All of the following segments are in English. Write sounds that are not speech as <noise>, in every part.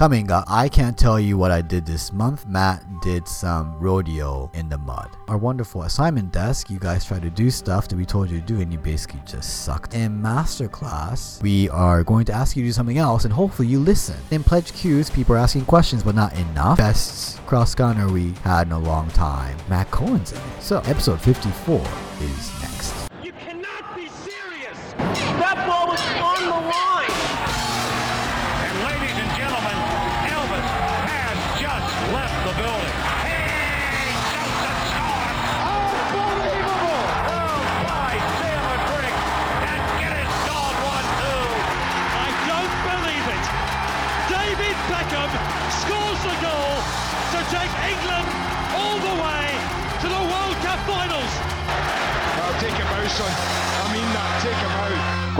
Coming up, I can't tell you what I did this month. Matt did some rodeo in the mud. Our wonderful assignment desk, you guys try to do stuff that we told you to do and you basically just sucked. In masterclass, we are going to ask you to do something else and hopefully you listen. In pledge cues, people are asking questions but not enough. Best cross gunner we had in a long time. Matt Cohen's in it. So episode 54 is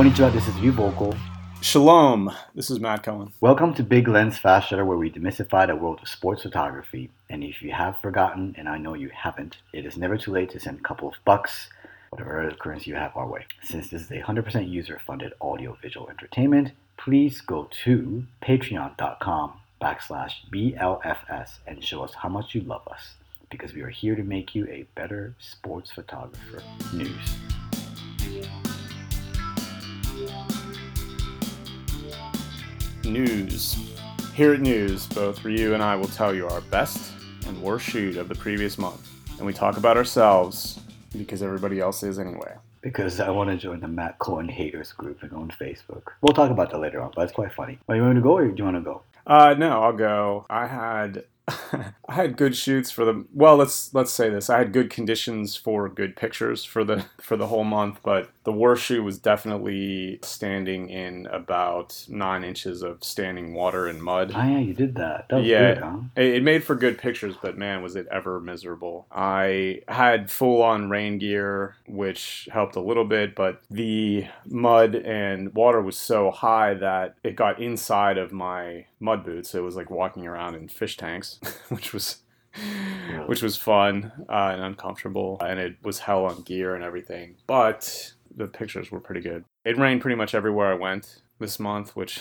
Konnichiwa, this is Ryu Voelkel. Shalom, this is Matt Cohen. Welcome to Big Lens Fast Shutter, where we demystify the world of sports photography. And if you have forgotten, and I know you haven't, it is never too late to send a couple of bucks, whatever currency you have our way. Since this is a 100% user-funded audio-visual entertainment, please go to patreon.com backslash BLFS and show us how much you love us, because we are here to make you a better sports photographer. News. News. Here at News, both Ryu and I will tell you our best and worst shoot of the previous month. And we talk about ourselves because everybody else is anyway. Because I want to join the Matt Cohen haters group and on Facebook. We'll talk about that later on, but it's quite funny. Well, you want to go or do you want to go? Uh, no, I'll go. I had <laughs> I had good shoots for the well. Let's let's say this. I had good conditions for good pictures for the <laughs> for the whole month, but the worst shoot was definitely standing in about nine inches of standing water and mud. Oh, yeah, you did that. That was yeah, good, huh? it, it made for good pictures, but man, was it ever miserable. I had full on rain gear, which helped a little bit, but the mud and water was so high that it got inside of my mud boots. It was like walking around in fish tanks, <laughs> which was which was fun uh, and uncomfortable, and it was hell on gear and everything. But the pictures were pretty good. It rained pretty much everywhere I went this month, which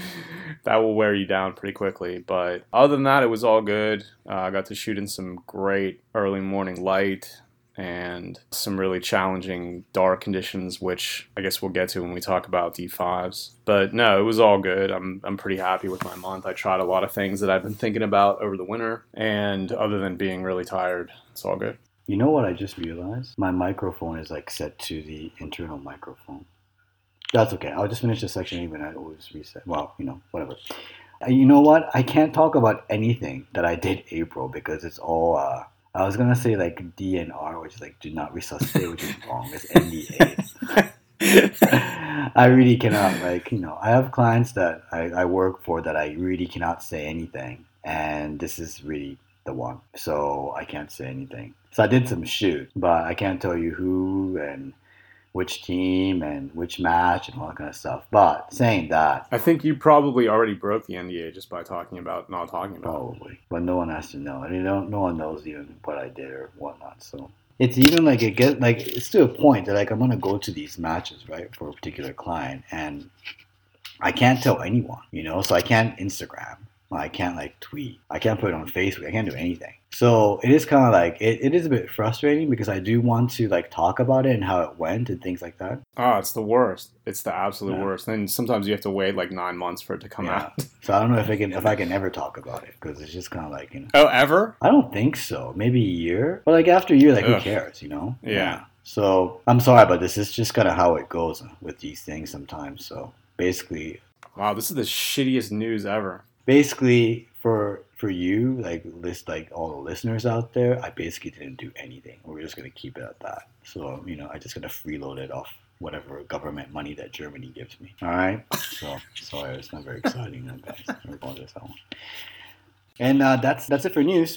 <laughs> that will wear you down pretty quickly. But other than that, it was all good. Uh, I got to shoot in some great early morning light and some really challenging dark conditions, which I guess we'll get to when we talk about D5s. But no, it was all good. I'm, I'm pretty happy with my month. I tried a lot of things that I've been thinking about over the winter, and other than being really tired, it's all good. You know what I just realized? My microphone is like set to the internal microphone. That's okay. I'll just finish this section even I always reset. Well, you know, whatever. You know what? I can't talk about anything that I did April because it's all. Uh, I was gonna say like DNR, which is like do not resuscitate, which is wrong. It's NDA. <laughs> I really cannot like you know I have clients that I, I work for that I really cannot say anything, and this is really the one. So I can't say anything. So I did some shoot, but I can't tell you who and which team and which match and all that kind of stuff. But saying that, I think you probably already broke the NDA just by talking about not talking about it. probably, but no one has to know. I mean, no, no one knows even what I did or whatnot. So it's even like it get like it's to a point that like I'm gonna go to these matches right for a particular client and I can't tell anyone, you know. So I can't Instagram. I can't like tweet. I can't put it on Facebook. I can't do anything. So it is kind of like it, it is a bit frustrating because I do want to like talk about it and how it went and things like that. Oh, it's the worst. It's the absolute Yeah. worst. and sometimes you have to wait like nine months for it to come Yeah. out. <laughs> So I don't know if I can if I can ever talk about it because it's just kind of like you know. Oh, ever? I don't think so. Maybe a year, but like after a year, like who cares, you know? Yeah. So I'm sorry, but this is just kind of how it goes with these things sometimes. So basically, Wow, this is the shittiest news ever. basically for for you, like list like all the listeners out there, I basically didn't do anything. We're just gonna keep it at that. So you know, I just gonna freeload it off whatever government money that Germany gives me. All right. So sorry, it's not very exciting, guys. I apologize that one. And uh, that's that's it for news.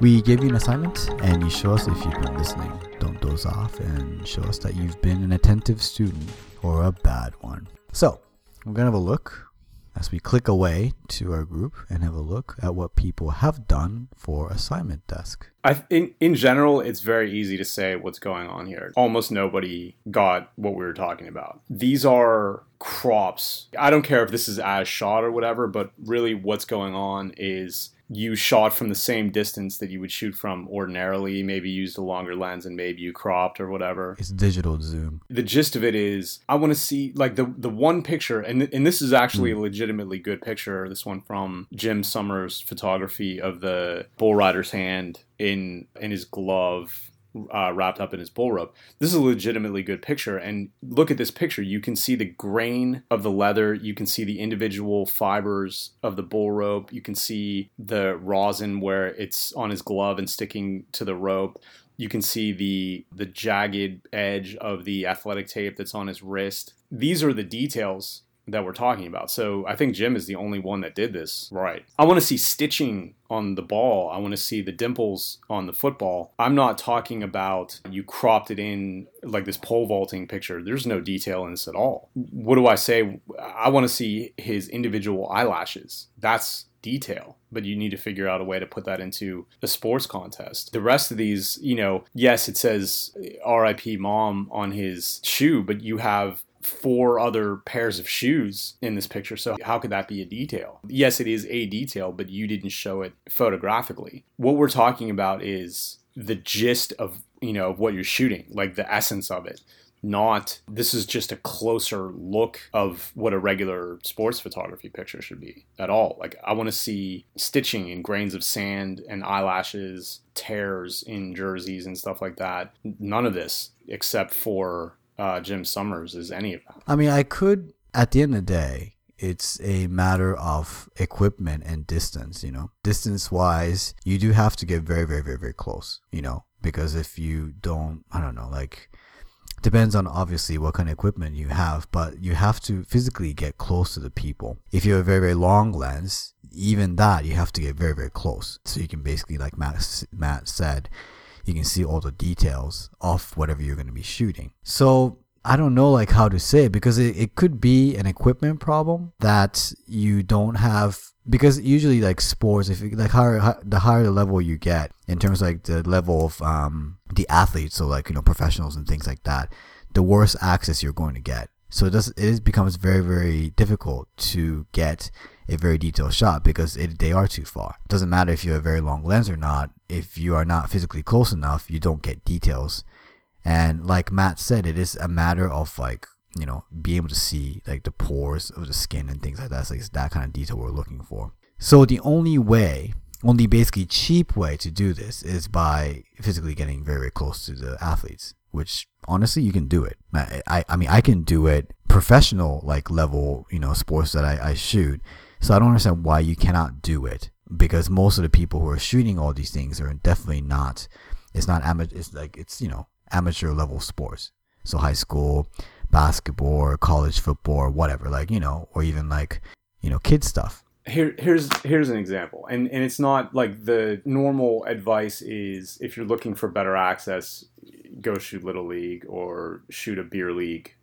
We gave you an assignment and you show us if you've been listening. Don't doze off and show us that you've been an attentive student or a bad one. So, we're going to have a look as we click away to our group and have a look at what people have done for assignment desk. I, in in general, it's very easy to say what's going on here. Almost nobody got what we were talking about. These are crops. I don't care if this is as shot or whatever, but really, what's going on is you shot from the same distance that you would shoot from ordinarily, maybe used a longer lens and maybe you cropped or whatever. It's digital zoom. The gist of it is I want to see like the the one picture and and this is actually hmm. a legitimately good picture. This one from Jim Summers photography of the bull rider's hand in in his glove uh, wrapped up in his bull rope. This is a legitimately good picture. And look at this picture. You can see the grain of the leather. You can see the individual fibers of the bull rope. You can see the rosin where it's on his glove and sticking to the rope. You can see the the jagged edge of the athletic tape that's on his wrist. These are the details that we're talking about. So I think Jim is the only one that did this right. I want to see stitching on the ball. I want to see the dimples on the football. I'm not talking about you cropped it in like this pole vaulting picture. There's no detail in this at all. What do I say? I want to see his individual eyelashes. That's detail, but you need to figure out a way to put that into a sports contest. The rest of these, you know, yes, it says RIP mom on his shoe, but you have four other pairs of shoes in this picture. So how could that be a detail? Yes, it is a detail, but you didn't show it photographically. What we're talking about is the gist of, you know, what you're shooting, like the essence of it. Not this is just a closer look of what a regular sports photography picture should be at all. Like I want to see stitching and grains of sand and eyelashes, tears in jerseys and stuff like that. None of this except for uh, Jim Summers is any of that. I mean, I could, at the end of the day, it's a matter of equipment and distance, you know. Distance wise, you do have to get very, very, very, very close, you know, because if you don't, I don't know, like, depends on obviously what kind of equipment you have, but you have to physically get close to the people. If you have a very, very long lens, even that you have to get very, very close. So you can basically, like Matt, Matt said, you can see all the details of whatever you're going to be shooting. So I don't know like how to say it because it, it could be an equipment problem that you don't have because usually like sports if you, like higher the higher the level you get in terms of like the level of um the athletes so like you know professionals and things like that the worse access you're going to get so it does it becomes very very difficult to get a very detailed shot because it, they are too far. It doesn't matter if you have a very long lens or not. If you are not physically close enough, you don't get details. And like Matt said, it is a matter of like you know being able to see like the pores of the skin and things like that. So it's that kind of detail we're looking for. So the only way, only basically cheap way to do this is by physically getting very, very close to the athletes. Which honestly, you can do it. I, I, I mean, I can do it professional like level, you know, sports that I, I shoot so I don't understand why you cannot do it because most of the people who are shooting all these things are definitely not. It's not amateur. It's like it's you know amateur level sports. So high school basketball, or college football, or whatever, like you know, or even like you know kid stuff. Here, here's here's an example, and and it's not like the normal advice is if you're looking for better access, go shoot little league or shoot a beer league,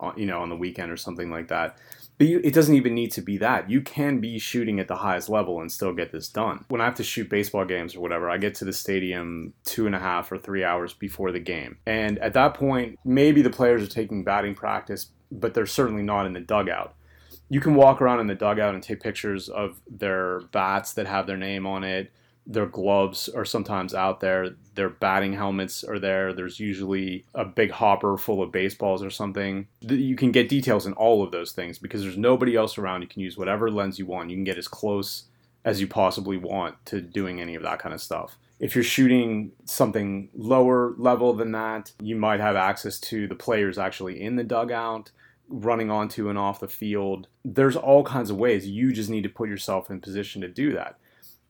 uh, you know, on the weekend or something like that. But you, it doesn't even need to be that. You can be shooting at the highest level and still get this done. When I have to shoot baseball games or whatever, I get to the stadium two and a half or three hours before the game. And at that point, maybe the players are taking batting practice, but they're certainly not in the dugout. You can walk around in the dugout and take pictures of their bats that have their name on it their gloves are sometimes out there. Their batting helmets are there. There's usually a big hopper full of baseballs or something. You can get details in all of those things because there's nobody else around. You can use whatever lens you want. You can get as close as you possibly want to doing any of that kind of stuff. If you're shooting something lower level than that, you might have access to the players actually in the dugout running onto and off the field. There's all kinds of ways. You just need to put yourself in position to do that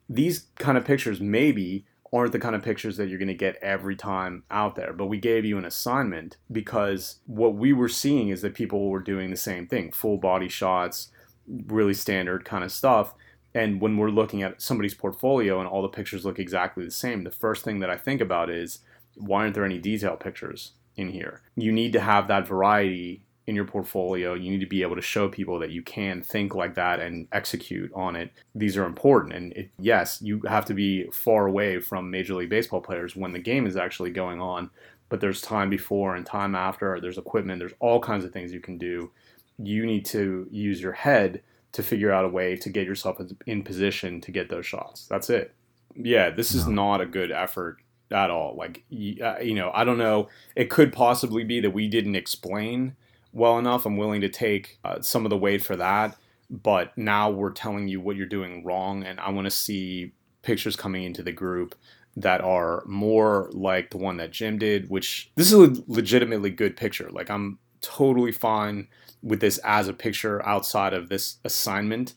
these kind of pictures maybe aren't the kind of pictures that you're going to get every time out there. But we gave you an assignment because what we were seeing is that people were doing the same thing full body shots, really standard kind of stuff. And when we're looking at somebody's portfolio and all the pictures look exactly the same, the first thing that I think about is why aren't there any detail pictures in here? You need to have that variety in your portfolio. You need to be able to show people that you can think like that and execute on it. These are important. And it, yes, you have to be far away from Major League Baseball players when the game is actually going on. But there's time before and time after. There's equipment. There's all kinds of things you can do. You need to use your head to figure out a way to get yourself in position to get those shots. That's it. Yeah, this is not a good effort at all. Like, uh, you know, I don't know. It could possibly be that we didn't explain well enough. I'm willing to take uh, some of the weight for that. But now we're telling you what you're doing wrong. And I want to see pictures coming into the group that are more like the one that Jim did, which this is a legitimately good picture. Like, I'm totally fine with this as a picture outside of this assignment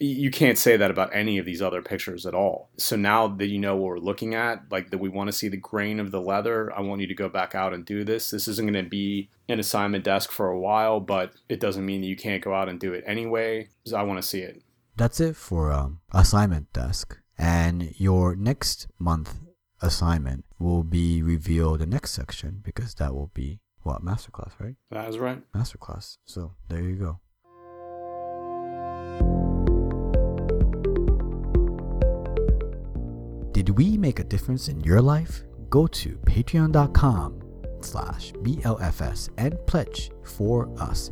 you can't say that about any of these other pictures at all. So now that you know what we're looking at, like that we want to see the grain of the leather, I want you to go back out and do this. This isn't going to be an assignment desk for a while, but it doesn't mean that you can't go out and do it anyway. I want to see it. That's it for um, assignment desk. And your next month assignment will be revealed in the next section because that will be what masterclass, right? That is right. Masterclass. So there you go. Did we make a difference in your life? Go to patreon.com slash BLFS and pledge for us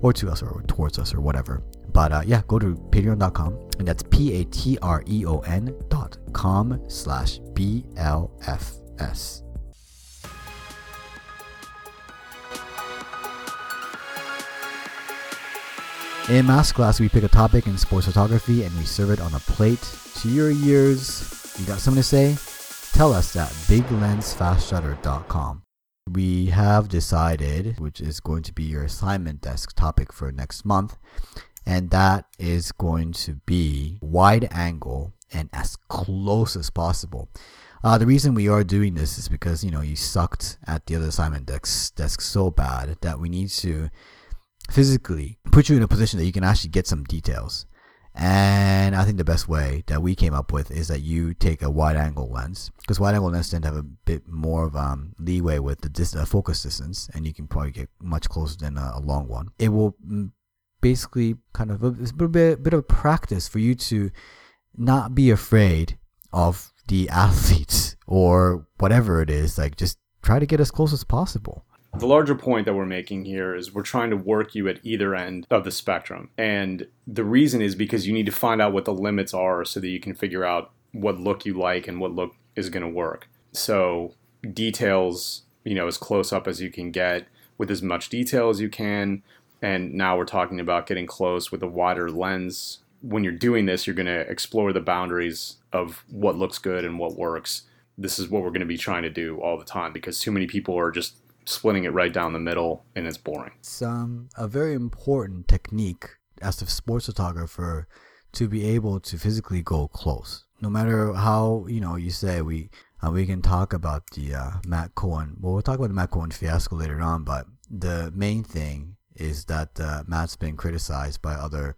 or to us or towards us or whatever. But uh, yeah, go to patreon.com and that's P-A-T-R-E-O-N dot com slash B-L-F-S. In Masterclass, we pick a topic in sports photography and we serve it on a plate to your ears you got something to say? Tell us at biglensfastshutter.com. We have decided, which is going to be your assignment desk topic for next month, and that is going to be wide angle and as close as possible. Uh, the reason we are doing this is because you know you sucked at the other assignment desk, desk so bad that we need to physically put you in a position that you can actually get some details. And I think the best way that we came up with is that you take a wide angle lens because wide angle lens tend to have a bit more of um, leeway with the dis- uh, focus distance, and you can probably get much closer than a, a long one. It will mm, basically kind of a, a bit, bit of practice for you to not be afraid of the <laughs> athletes or whatever it is. Like just try to get as close as possible. The larger point that we're making here is we're trying to work you at either end of the spectrum. And the reason is because you need to find out what the limits are so that you can figure out what look you like and what look is going to work. So, details, you know, as close up as you can get with as much detail as you can. And now we're talking about getting close with a wider lens. When you're doing this, you're going to explore the boundaries of what looks good and what works. This is what we're going to be trying to do all the time because too many people are just splitting it right down the middle and it's boring. It's um, a very important technique as a sports photographer to be able to physically go close. No matter how, you know, you say we uh, we can talk about the uh, Matt Cohen. Well, we'll talk about the Matt Cohen fiasco later on, but the main thing is that uh, Matt's been criticized by other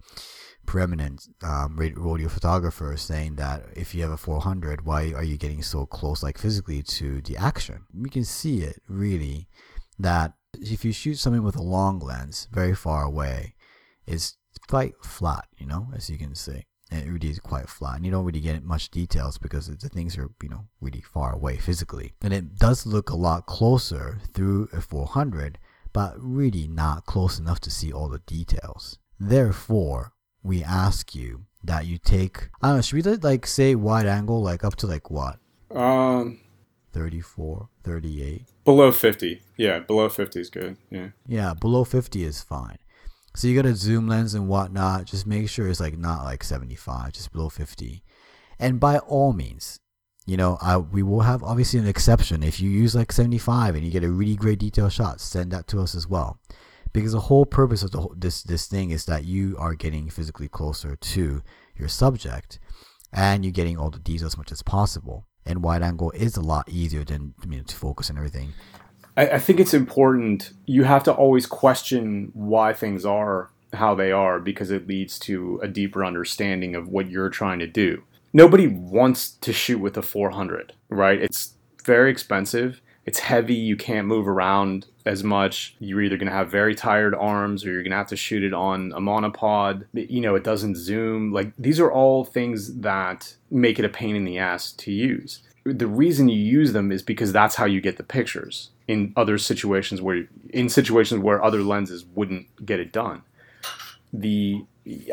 preeminent um, rodeo photographers saying that if you have a 400, why are you getting so close, like physically, to the action? We can see it really that if you shoot something with a long lens very far away, it's quite flat, you know, as you can see. And it really is quite flat. And you don't really get much details because the things are, you know, really far away physically. And it does look a lot closer through a 400, but really not close enough to see all the details. Therefore, we ask you that you take, I don't know, should we like say wide angle, like up to like what? Um, 34, 38. Below 50. Yeah, below 50 is good. Yeah. Yeah, below 50 is fine. So you got a zoom lens and whatnot. Just make sure it's like not like 75, just below 50. And by all means, you know, I, we will have obviously an exception. If you use like 75 and you get a really great detail shot, send that to us as well. Because the whole purpose of the, this this thing is that you are getting physically closer to your subject, and you're getting all the details as much as possible and wide angle is a lot easier than I mean, to focus and everything. I, I think it's important. You have to always question why things are how they are because it leads to a deeper understanding of what you're trying to do. Nobody wants to shoot with a 400, right? It's very expensive It's heavy, you can't move around as much. You're either going to have very tired arms or you're going to have to shoot it on a monopod. You know, it doesn't zoom. Like, these are all things that make it a pain in the ass to use. The reason you use them is because that's how you get the pictures in other situations where, in situations where other lenses wouldn't get it done. The,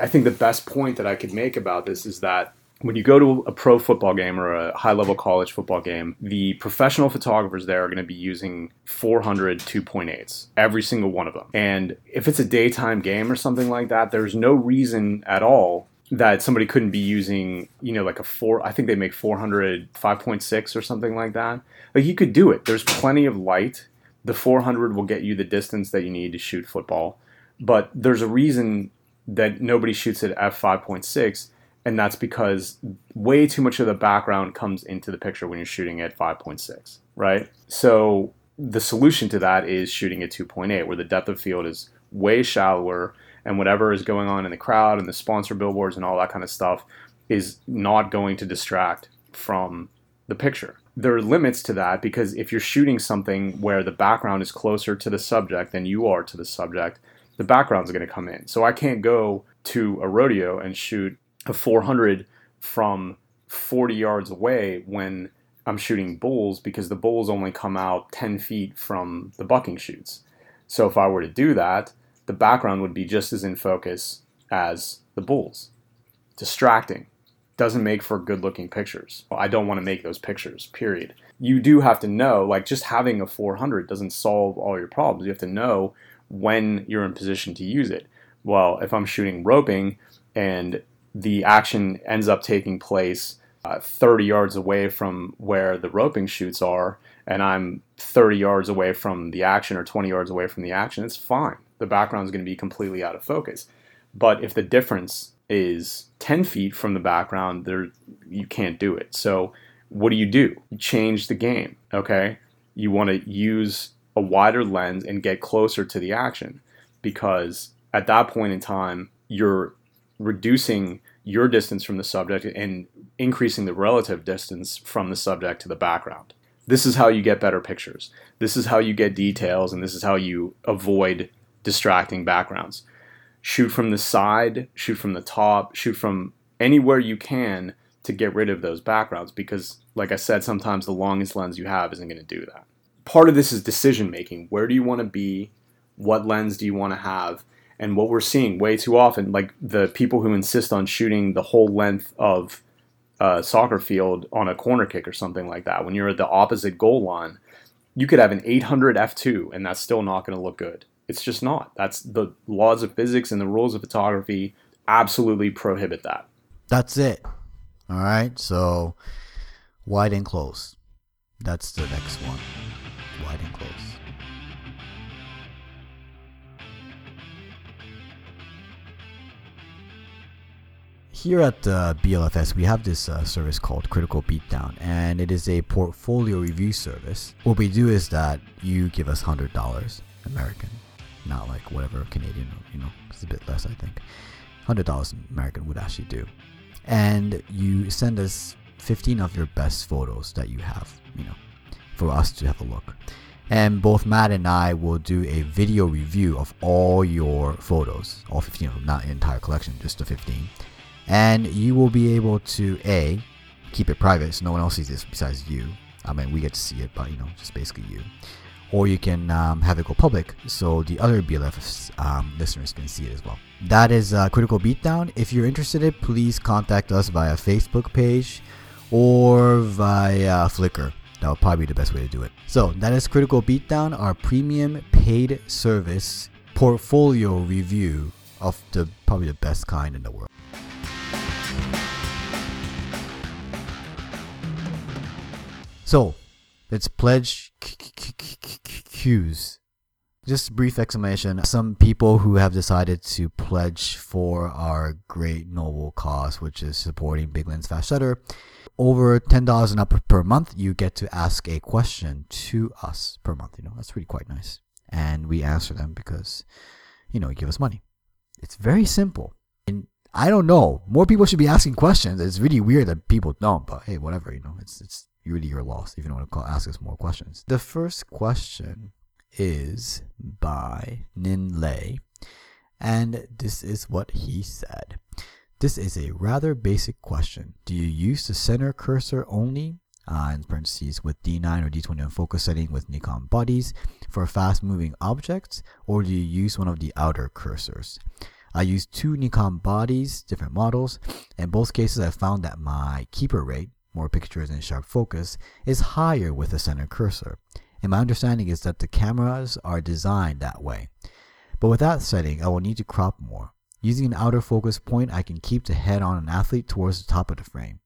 I think the best point that I could make about this is that when you go to a pro football game or a high level college football game, the professional photographers there are going to be using 400 2.8s, every single one of them. And if it's a daytime game or something like that, there's no reason at all that somebody couldn't be using, you know, like a four, I think they make 400 5.6 or something like that. Like you could do it. There's plenty of light. The 400 will get you the distance that you need to shoot football. But there's a reason that nobody shoots at f5.6 and that's because way too much of the background comes into the picture when you're shooting at 5.6 right? So the solution to that is shooting at 2.8 where the depth of field is way shallower and whatever is going on in the crowd and the sponsor billboards and all that kind of stuff is not going to distract from the picture. There are limits to that because if you're shooting something where the background is closer to the subject than you are to the subject the background's going to come in. So i can't go to a rodeo and shoot a 400 from 40 yards away when I'm shooting bulls because the bulls only come out 10 feet from the bucking chutes. So if I were to do that, the background would be just as in focus as the bulls. Distracting. Doesn't make for good looking pictures. I don't want to make those pictures, period. You do have to know, like just having a 400 doesn't solve all your problems. You have to know when you're in position to use it. Well, if I'm shooting roping and the action ends up taking place uh, 30 yards away from where the roping chutes are, and I'm 30 yards away from the action or 20 yards away from the action, it's fine. The background is going to be completely out of focus. But if the difference is 10 feet from the background, there you can't do it. So what do you do? You change the game. Okay, you want to use a wider lens and get closer to the action because at that point in time, you're reducing your distance from the subject and increasing the relative distance from the subject to the background. This is how you get better pictures. This is how you get details, and this is how you avoid distracting backgrounds. Shoot from the side, shoot from the top, shoot from anywhere you can to get rid of those backgrounds because, like I said, sometimes the longest lens you have isn't going to do that. Part of this is decision making. Where do you want to be? What lens do you want to have? And what we're seeing way too often, like the people who insist on shooting the whole length of a soccer field on a corner kick or something like that, when you're at the opposite goal line, you could have an 800 f2 and that's still not going to look good. It's just not. That's the laws of physics and the rules of photography absolutely prohibit that. That's it. All right. So wide and close. That's the next one. Wide and here at uh, BLFS, we have this uh, service called Critical Beatdown, and it is a portfolio review service. What we do is that you give us hundred dollars American, not like whatever Canadian, you know, it's a bit less, I think. Hundred dollars American would actually do, and you send us fifteen of your best photos that you have, you know, for us to have a look. And both Matt and I will do a video review of all your photos, all 15 of them, not the entire collection, just the 15 and you will be able to a keep it private so no one else sees this besides you. I mean, we get to see it, but you know, just basically you. Or you can um, have it go public so the other BLF um, listeners can see it as well. That is uh, Critical Beatdown. If you're interested, in, please contact us via Facebook page or via Flickr. That would probably be the best way to do it. So that is Critical Beatdown, our premium paid service portfolio review of the probably the best kind in the world. So, it's pledge cues. Just brief explanation. Some people who have decided to pledge for our great noble cause, which is supporting Big Lens Fast Shutter, over ten dollars and up per month, you get to ask a question to us per month. You know that's really quite nice, and we answer them because, you know, you give us money. It's very simple. And I don't know. More people should be asking questions. It's really weird that people don't, but hey, whatever. You know, it's it's really your loss if you don't want to call, ask us more questions. The first question is by Nin Lei, and this is what he said. This is a rather basic question. Do you use the center cursor only, uh, in parentheses, with D9 or D21 focus setting with Nikon bodies for fast moving objects, or do you use one of the outer cursors? I use two Nikon bodies, different models. In both cases, I found that my keeper rate, more pictures in sharp focus, is higher with the center cursor. And my understanding is that the cameras are designed that way. But with that setting, I will need to crop more. Using an outer focus point, I can keep the head on an athlete towards the top of the frame.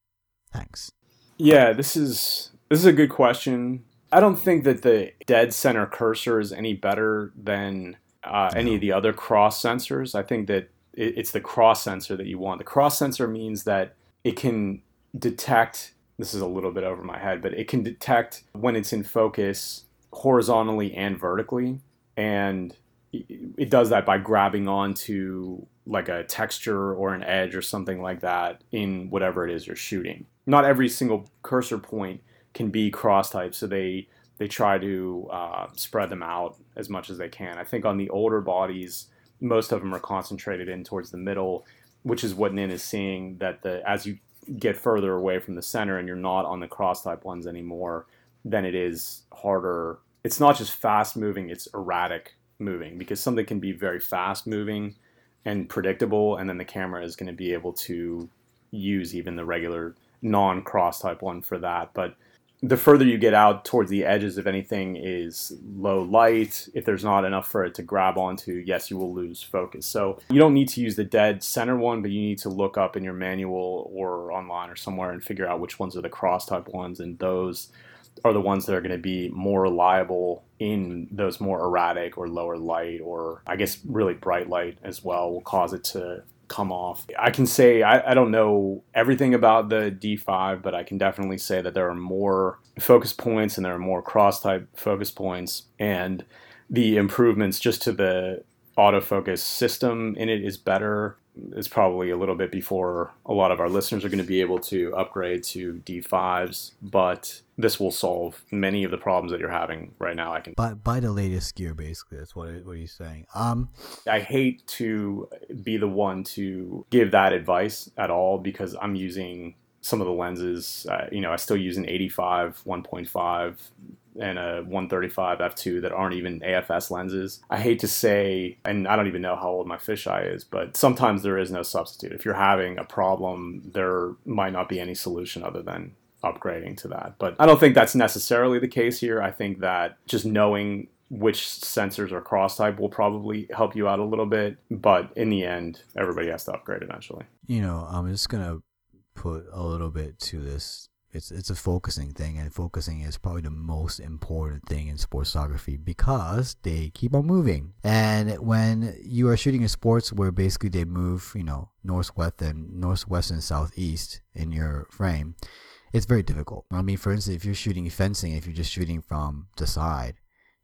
Thanks. Yeah, this is this is a good question. I don't think that the dead center cursor is any better than uh, any of the other cross sensors. I think that it, it's the cross sensor that you want. The cross sensor means that it can detect. This is a little bit over my head, but it can detect when it's in focus horizontally and vertically, and it does that by grabbing onto like a texture or an edge or something like that in whatever it is you're shooting. Not every single cursor point can be cross type, so they they try to uh, spread them out as much as they can. I think on the older bodies, most of them are concentrated in towards the middle, which is what Nin is seeing that the as you get further away from the center and you're not on the cross type ones anymore, then it is harder. It's not just fast moving, it's erratic moving because something can be very fast moving and predictable, and then the camera is going to be able to use even the regular non cross type one for that. But the further you get out towards the edges, if anything is low light, if there's not enough for it to grab onto, yes, you will lose focus. So you don't need to use the dead center one, but you need to look up in your manual or online or somewhere and figure out which ones are the cross type ones, and those are the ones that are going to be more reliable in those more erratic or lower light or I guess really bright light as well will cause it to come off. I can say I, I, don't know everything about the D5, but I can definitely say that there are more focus points and there are more cross type focus points, and the improvements just to the autofocus system in it is better it's probably a little bit before a lot of our listeners are going to be able to upgrade to D5s, but this will solve many of the problems that you're having right now. I can buy, buy the latest gear, basically. That's what what he's saying. Um, I hate to be the one to give that advice at all because I'm using some of the lenses. Uh, you know, I still use an 85 1.5 and a 135 f2 that aren't even AFS lenses. I hate to say, and I don't even know how old my fisheye is, but sometimes there is no substitute. If you're having a problem, there might not be any solution other than upgrading to that. But I don't think that's necessarily the case here. I think that just knowing which sensors are cross type will probably help you out a little bit. But in the end, everybody has to upgrade eventually. You know, I'm just going to put a little bit to this it's it's a focusing thing, and focusing is probably the most important thing in sportsography because they keep on moving. And when you are shooting in sports where basically they move, you know, northwest and northwest and southeast in your frame, it's very difficult. I mean, for instance, if you're shooting fencing, if you're just shooting from the side,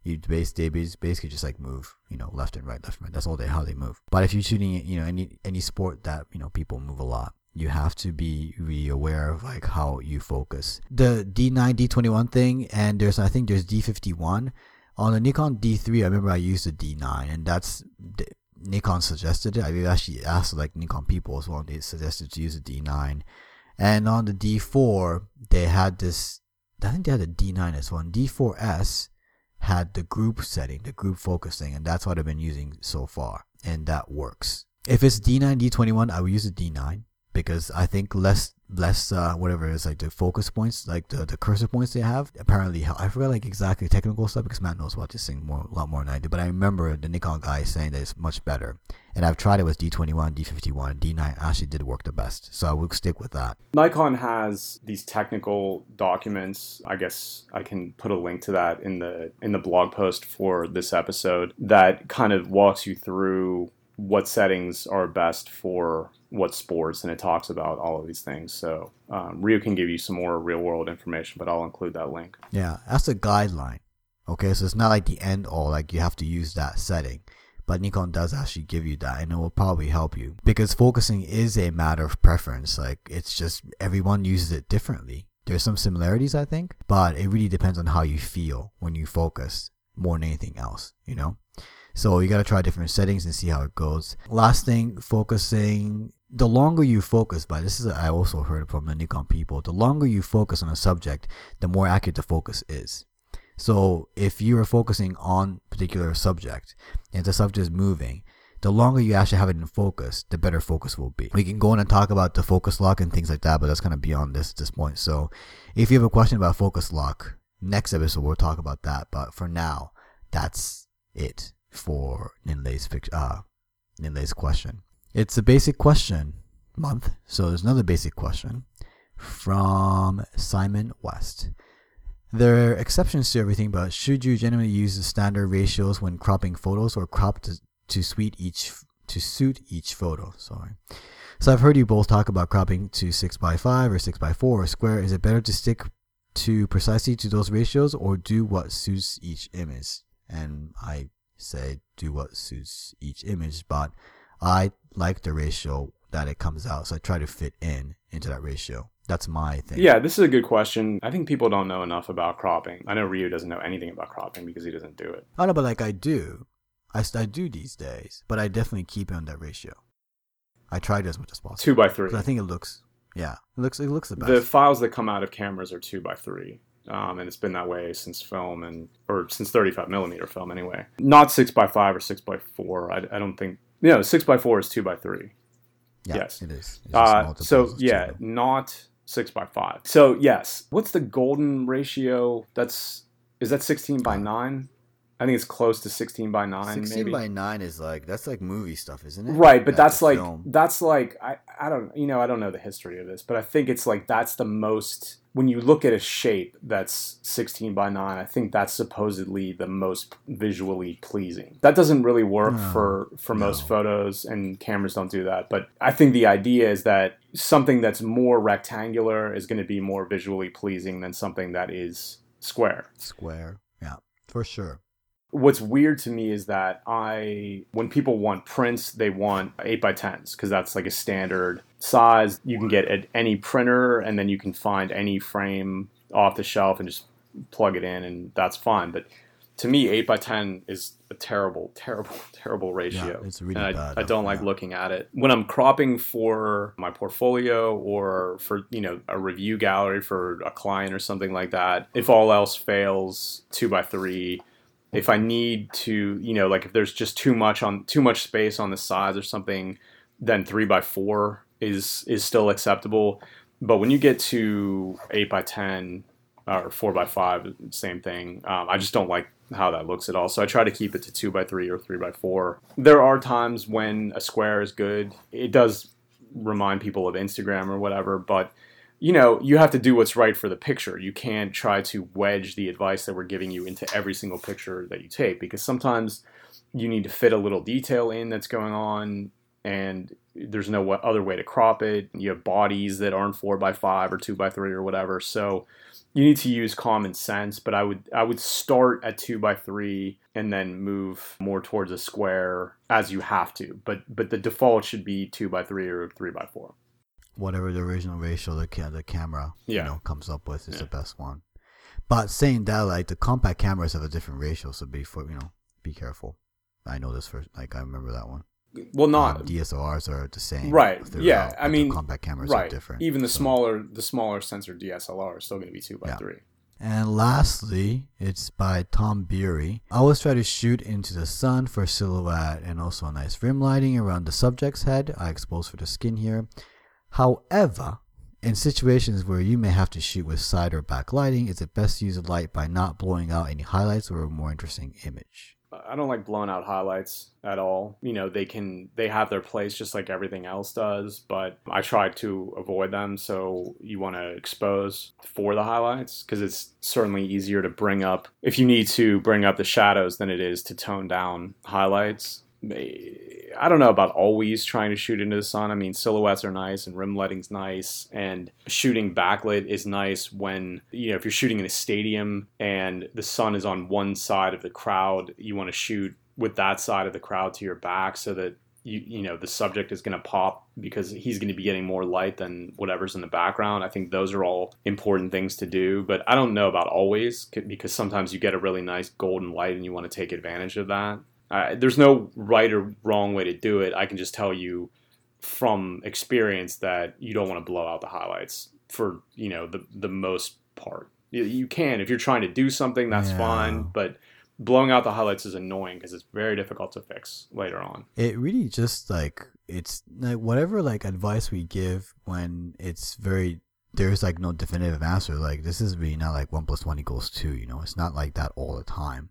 you basically just like move, you know, left and right, left and right. That's all they how they move. But if you're shooting, you know, any any sport that you know people move a lot, you have to be really aware of like how you focus. The D9, D21 thing, and there's I think there's D51 on the Nikon D3. I remember I used the D9, and that's Nikon suggested it. I actually asked like Nikon people as well. They suggested to use the D9, and on the D4 they had this. I think they had a D9 as well. And D4S had the group setting, the group focusing, and that's what I've been using so far, and that works. If it's D9, D21, I will use the D9 because I think less less uh, whatever it is like the focus points like the, the cursor points they have apparently I forgot like exactly technical stuff because Matt knows about this thing more a lot more than I do but I remember the Nikon guy saying that it's much better. And I've tried it with D21 D51 D9 actually did work the best. So I will stick with that. Nikon has these technical documents. I guess I can put a link to that in the in the blog post for this episode that kind of walks you through what settings are best for what sports, and it talks about all of these things. So um, Ryu can give you some more real world information, but I'll include that link. Yeah, that's a guideline. Okay, so it's not like the end all, like you have to use that setting. But Nikon does actually give you that, and it will probably help you because focusing is a matter of preference. Like it's just everyone uses it differently. There's some similarities, I think, but it really depends on how you feel when you focus more than anything else, you know? So you got to try different settings and see how it goes. Last thing, focusing. The longer you focus, by this is I also heard from the Nikon people. The longer you focus on a subject, the more accurate the focus is. So if you are focusing on particular subject and the subject is moving, the longer you actually have it in focus, the better focus will be. We can go on and talk about the focus lock and things like that, but that's kind of beyond this this point. So if you have a question about focus lock, next episode we'll talk about that. But for now, that's it for Ninlei's uh Ninlei's question. It's a basic question month, so there's another basic question from Simon West. There are exceptions to everything, but should you generally use the standard ratios when cropping photos or crop to, to suit each to suit each photo? Sorry. So I've heard you both talk about cropping to six by five or six by four or square. Is it better to stick to precisely to those ratios or do what suits each image? And I say do what suits each image, but I like the ratio that it comes out, so I try to fit in into that ratio. That's my thing. Yeah, this is a good question. I think people don't know enough about cropping. I know Ryu doesn't know anything about cropping because he doesn't do it. I know, but like I do. I, I do these days, but I definitely keep it on that ratio. I try to as much as possible. Two by three. I think it looks, yeah, it looks it looks the best. The files that come out of cameras are two by three. Um, and it's been that way since film and or since 35 millimeter film anyway. Not six by five or six by four. I, I don't think. You know, six by four is two by three. yeah, yes. it is. Uh, so yeah, two. not six by five. So yes, what's the golden ratio? That's is that 16 by nine? I think it's close to 16 by nine. 16 maybe. by 9 is like that's like movie stuff isn't it Right, but that's a like film. that's like I, I don't you know I don't know the history of this, but I think it's like that's the most when you look at a shape that's 16 by 9, I think that's supposedly the most visually pleasing. That doesn't really work No, for for most photos and cameras don't do that, but I think the idea is that something that's more rectangular is going to be more visually pleasing than something that is square square yeah for sure what's weird to me is that I, when people want prints, they want 8 by 10s because that's like a standard size. You can get at any printer and then you can find any frame off the shelf and just plug it in and that's fine. But to me, 8 by 10 is a terrible, <laughs> terrible, terrible ratio. it's really and I, bad, I don't like yeah. looking at it. When I'm cropping for my portfolio or for, you know, a review gallery for a client or something like that, if all else fails, 2 by 3 if I need to, you know, like if there's just too much on too much space on the sides or something, then three by four is is still acceptable. But when you get to eight by ten or four by five, same thing. Um, I just don't like how that looks at all. So I try to keep it to two by three or three by four. There are times when a square is good. It does remind people of Instagram or whatever, but you know, you have to do what's right for the picture. You can't try to wedge the advice that we're giving you into every single picture that you take because sometimes you need to fit a little detail in that's going on and there's no other way to crop it. You have bodies that aren't four by five or two by three or whatever. So you need to use common sense, but I would I would start at two by three and then move more towards a square as you have to. But but the default should be two by three or three by four. Whatever the original ratio the, ca- the camera Yeah. you know comes up with is Yeah. the best one but saying that like the compact cameras have a different ratio so be for you know be careful i know this for like i remember that one Well, not um, dslrs are the same Right. Yeah. I mean, compact cameras right. are different Even the so- smaller the smaller sensor DSLR is still going to be two by Yeah. three. And lastly, it's by Tom Beery. I always try to shoot into the sun for silhouette and also a nice rim lighting around the subject's head. I expose for the skin here. However, in situations where you may have to shoot with side or back lighting, is it best to use light by not blowing out any highlights or a more interesting image? I don't like blown out highlights at all. You know, they can they have their place just like everything else does, but I try to avoid them. So you want to expose for the highlights because it's certainly easier to bring up if you need to bring up the shadows than it is to tone down highlights. I don't know about always trying to shoot into the sun. I mean, silhouettes are nice and rim lighting's nice, and shooting backlit is nice when you know if you're shooting in a stadium and the sun is on one side of the crowd, you want to shoot with that side of the crowd to your back so that you you know the subject is going to pop because he's going to be getting more light than whatever's in the background. I think those are all important things to do, but I don't know about always because sometimes you get a really nice golden light and you want to take advantage of that. Uh, there's no right or wrong way to do it. I can just tell you from experience that you don't want to blow out the highlights for you know the the most part. You, you can if you're trying to do something, that's Yeah. fine, but blowing out the highlights is annoying because it's very difficult to fix later on. it really just like it's like whatever like advice we give when it's very there's like no definitive answer like this is really not like one plus one equals two you know it's not like that all the time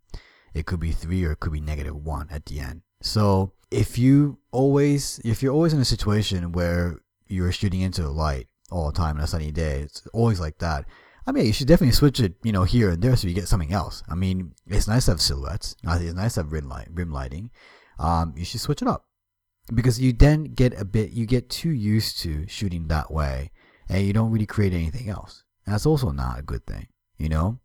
it could be three or it could be negative one at the end so if you always if you're always in a situation where you're shooting into the light all the time on a sunny day it's always like that I mean, you should definitely switch it, you know, here and there so you get something else. I mean, it's nice to have silhouettes. It's nice to have rim light, rim lighting. Um, you should switch it up because you then get a bit, you get too used to shooting that way, and you don't really create anything else. And that's also not a good thing, you know.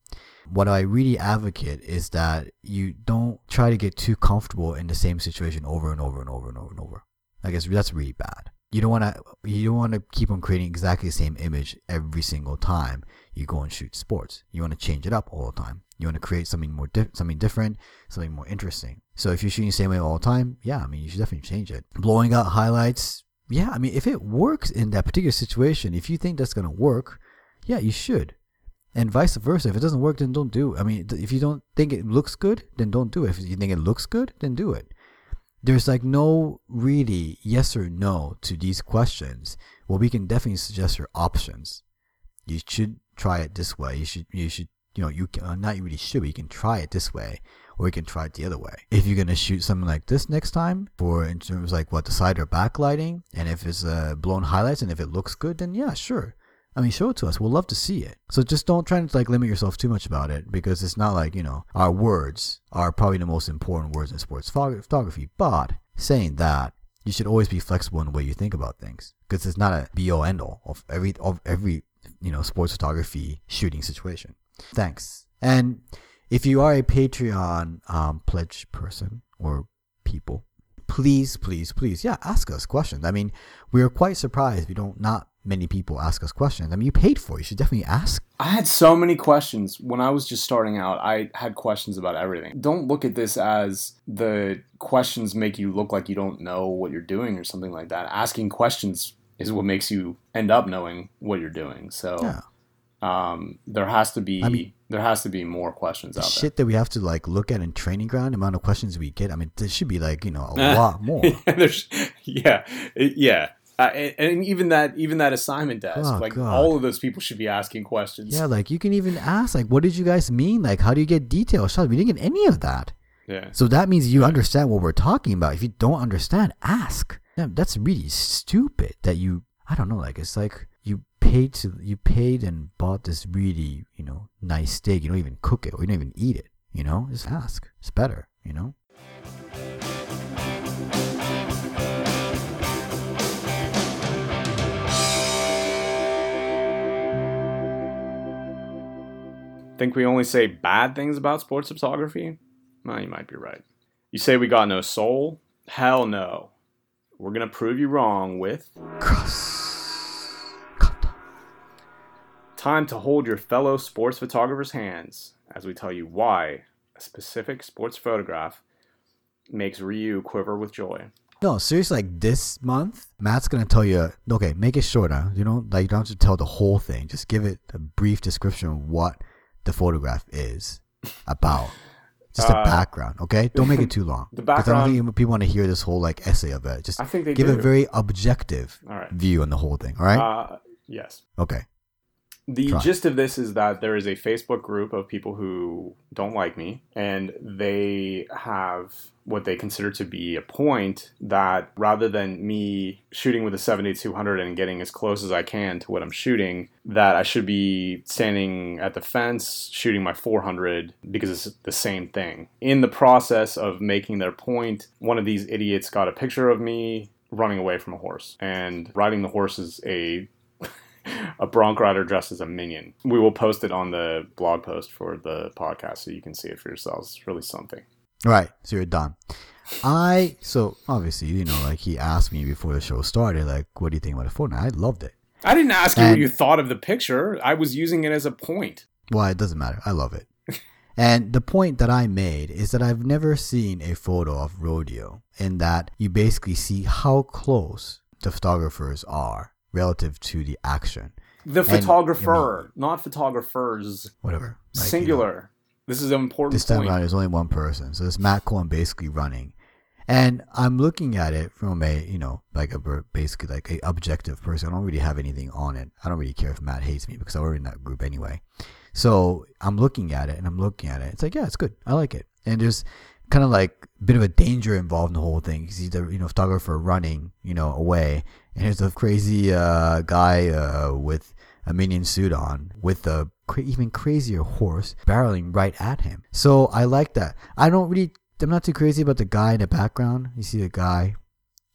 What I really advocate is that you don't try to get too comfortable in the same situation over and over and over and over and over. I guess that's really bad. You don't want to you don't want to keep on creating exactly the same image every single time you go and shoot sports. You want to change it up all the time. You want to create something more di- something different, something more interesting. So if you're shooting the same way all the time, yeah, I mean you should definitely change it. Blowing out highlights, yeah, I mean if it works in that particular situation, if you think that's gonna work, yeah, you should. And vice versa. If it doesn't work, then don't do it. I mean, if you don't think it looks good, then don't do it. If you think it looks good, then do it. There's like no really yes or no to these questions. Well, we can definitely suggest your options. You should try it this way. You should, you should, you know, you can, uh, not you really should, but you can try it this way, or you can try it the other way. If you're gonna shoot something like this next time, for in terms like what the side or backlighting, and if it's uh, blown highlights, and if it looks good, then yeah, sure. I mean, show it to us. We'll love to see it. So just don't try to like limit yourself too much about it because it's not like you know our words are probably the most important words in sports photography. But saying that, you should always be flexible in the way you think about things because it's not a be all end all of every of every you know sports photography shooting situation. Thanks. And if you are a Patreon um, pledge person or people, please, please, please, yeah, ask us questions. I mean, we are quite surprised we don't not many people ask us questions. I mean, you paid for it. You should definitely ask. I had so many questions when I was just starting out. I had questions about everything. Don't look at this as the questions make you look like you don't know what you're doing or something like that. Asking questions is what makes you end up knowing what you're doing. So Yeah. um, there has to be I mean- there has to be more questions out shit that we have to like look at in training ground, amount of questions we get. I mean, there should be like you know a <laughs> lot more. there. There's, yeah, it- yeah. Uh, and, and even that, even that assignment desk, Oh, like God. all of those people should be asking questions. Yeah, like you can even ask, like, what did you guys mean? Like, how do you get detailed shots? We didn't get any of that. yeah. So that means you understand what we're talking about. If you don't understand, ask. Yeah, that's really stupid that you, I don't know, like, it's like you paid to, you paid and bought this really, you know, nice steak. You don't even cook it or you don't even eat it, you know? Just ask. It's better, you know? Think we only say bad things about sports photography? Well, you might be right. You say we got no soul? Hell no. We're gonna prove you wrong with Cross. Kata. time to hold your fellow sports photographer's hands as we tell you why a specific sports photograph makes Ryu quiver with joy. No, seriously, like this month, Matt's gonna tell you. Okay, make it shorter. You know, like you don't have to tell the whole thing. Just give it a brief description of what the photograph is about. Just a Uh, background, okay? <laughs> Don't make it too long. The 'Cause I don't think people want to hear this whole like essay of it. Just I think they give do. a very objective right. view on the whole thing. All right? Uh, yes. okay. The Try. gist of this is that there is a Facebook group of people who don't like me, and they have what they consider to be a point that rather than me shooting with a 7200 and getting as close as I can to what I'm shooting, that I should be standing at the fence shooting my 400 because it's the same thing. In the process of making their point, one of these idiots got a picture of me running away from a horse, and riding the horse is a <laughs> a bronc rider dressed as a minion. We will post it on the blog post for the podcast so you can see it for yourselves. It's really something. Right. So you're done. I so obviously you know like he asked me before the show started like what do you think about the photo? And I loved it. I didn't ask you what you thought of the picture. I was using it as a point. Well, it doesn't matter. I love it. <laughs> and the point that I made is that I've never seen a photo of rodeo in that you basically see how close the photographers are relative to the action. The And- photographer, not photographers. Whatever. Like, you know, Singular. This is an important this time point. around, there's only one person. So it's Matt Cohen basically running. And I'm looking at it from a, you know, like a basically like a objective person. I don't really have anything on it. I don't really care if Matt hates me because I'm already in that group anyway. So I'm looking at it and I'm looking at it. It's like, yeah, it's good. I like it. And there's kind of like a bit of a danger involved in the whole thing. You see the, you know, photographer running, you know, away. And there's a crazy uh, guy uh, with a minion suit on with a cra- even crazier horse barreling right at him. So I like that. I don't really, I'm not too crazy about the guy in the background. You see the guy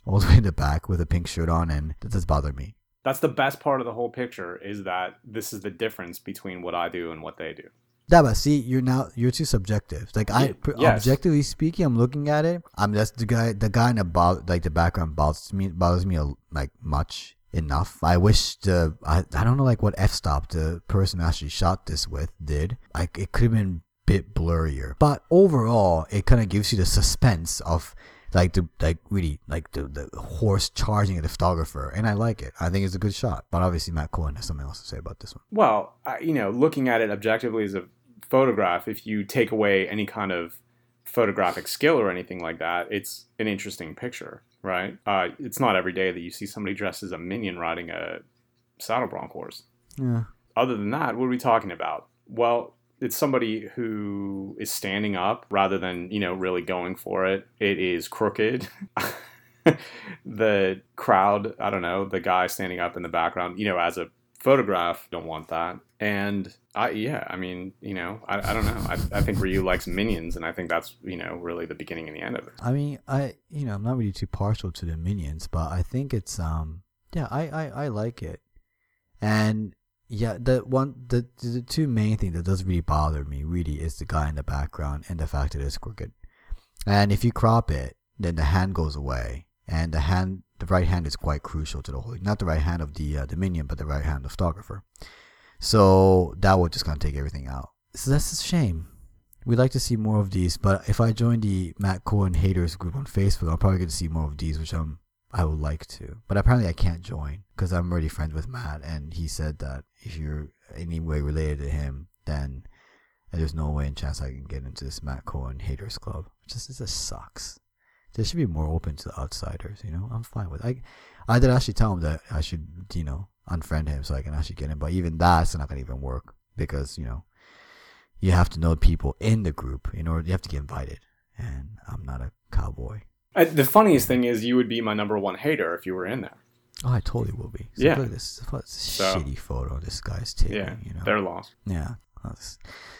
all the way in the back with a pink shirt on, and that does bother me. That's the best part of the whole picture is that this is the difference between what I do and what they do. Yeah, but see, you're now you're too subjective. Like I, yes. objectively speaking, I'm looking at it. I'm just the guy. The guy in the bo- like the background bothers me bothers me a- like much enough. I wish the I, I don't know like what f stop the person actually shot this with did. Like it could have been a bit blurrier, but overall, it kind of gives you the suspense of like the like really like the the horse charging at the photographer, and I like it. I think it's a good shot. But obviously, Matt Cohen has something else to say about this one. Well, I, you know, looking at it objectively as a photograph, if you take away any kind of photographic skill or anything like that, it's an interesting picture, right? Uh, it's not every day that you see somebody dressed as a minion riding a saddle bronc horse. Yeah. Other than that, what are we talking about? Well, it's somebody who is standing up rather than, you know, really going for it. It is crooked. <laughs> the crowd, I don't know, the guy standing up in the background, you know, as a photograph, don't want that. And I, yeah, I mean, you know, I, I don't know. I, I think Ryu likes minions, and I think that's, you know, really the beginning and the end of it. I mean, I you know I'm not really too partial to the minions, but I think it's um yeah I I, I like it, and yeah the one the the two main things that does really bother me really is the guy in the background and the fact that it's crooked, and if you crop it, then the hand goes away, and the hand the right hand is quite crucial to the whole not the right hand of the uh, the minion but the right hand of the photographer, so that would just kind of take everything out. So that's a shame. We'd like to see more of these, but if I join the Matt Cohen haters group on Facebook, I'll probably get to see more of these, which I'm I would like to. But apparently, I can't join because I'm already friends with Matt, and he said that if you're any way related to him, then there's no way and chance I can get into this Matt Cohen haters club. It just it just sucks. They should be more open to the outsiders. You know, I'm fine with. I I did actually tell him that I should you know unfriend him so I can actually get him, but even that's not gonna even work because you know you have to know people in the group in order you have to get invited. And i'm not a cowboy. Uh, the funniest thing is, you would be my number one hater if you were in there. oh i totally will be. So Yeah. look at this, look at this So- shitty photo this guy's taking Yeah, you know? they're lost. yeah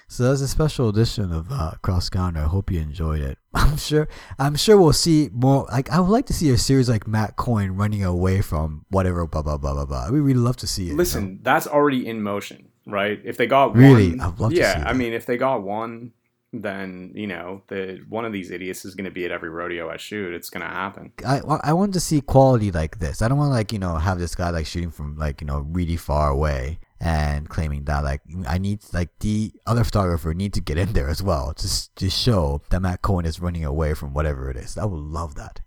so that's a special edition of uh, Cross Counter. I hope you enjoyed it. <laughs> I'm sure. I'm sure we'll see more. Like I would like to see a series like Matt Cohen running away from whatever. Blah blah blah blah blah. We would really love to see it. you know? Listen, that's already in motion, right? If they got Really? one, I'd love to yeah. I mean, if they got one, then you know, the one of these idiots is going to be at every rodeo I shoot. It's going to happen. I, I want to see quality like this. I don't want to like you know have this guy like shooting from like you know really far away and claiming that like I need like the other photographer need to get in there as well to to show that Matt Cohen is running away from whatever it is. I would love that.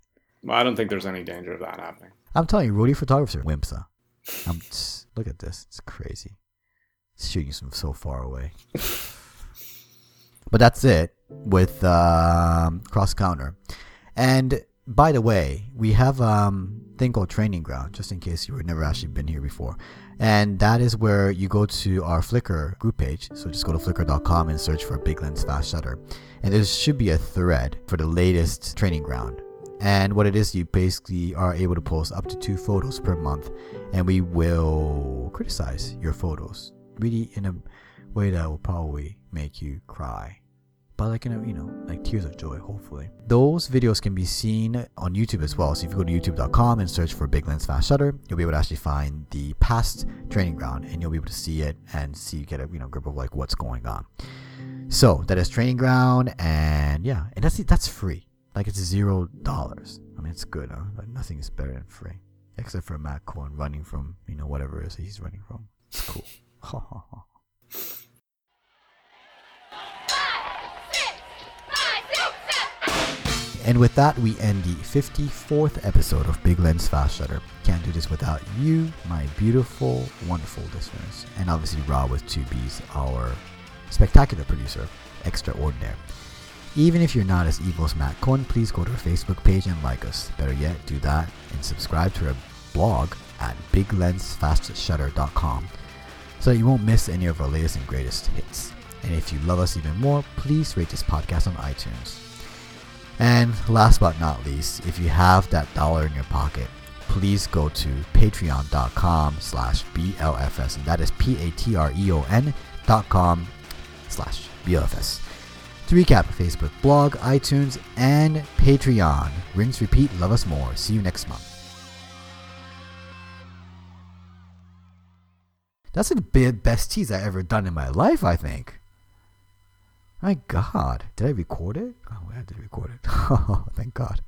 Well, I don't think there's any danger of that happening. I'm telling you, rodeo photographers are wimps. I'm just, look at this. It's crazy. It's shooting from so far away. <laughs> but that's it with um, cross counter. And by the way, we have um thing called Training Ground, just in case you were never actually been here before. And that is where you go to our Flickr group page. So just go to flickr.com and search for Big Lens Fast Shutter. And there should be a thread for the latest Training Ground. And what it is, you basically are able to post up to two photos per month, and we will criticize your photos really in a way that will probably make you cry. But like in a, you know, like tears of joy, hopefully. Those videos can be seen on YouTube as well. So if you go to youtube.com and search for Big Lens Fast Shutter, you'll be able to actually find the past training ground and you'll be able to see it and see get a you know grip of like what's going on. So that is training ground and yeah, and that's that's free. Like it's zero dollars. I mean, it's good, huh? Like nothing is better than free, except for Matt Cohen running from you know whatever it is he's running from. It's cool. <laughs> And with that, we end the 54th episode of Big Lens Fast Shutter. Can't do this without you, my beautiful, wonderful listeners. And obviously, Rob with two B's, our spectacular producer, extraordinaire. Even if you're not as evil as Matt Cohen, please go to our Facebook page and like us. Better yet, do that and subscribe to our blog at biglensfastshutter.com so that you won't miss any of our latest and greatest hits. And if you love us even more, please rate this podcast on iTunes. And last but not least, if you have that dollar in your pocket, please go to patreon.com slash BLFS. And that is P-A-T-R-E-O-N dot com slash BLFS. To recap, Facebook blog, iTunes, and Patreon. Rinse, repeat, love us more. See you next month. That's the best tease I ever done in my life, I think. My God, did I record it? Oh, I did record it. <laughs> Oh, thank God.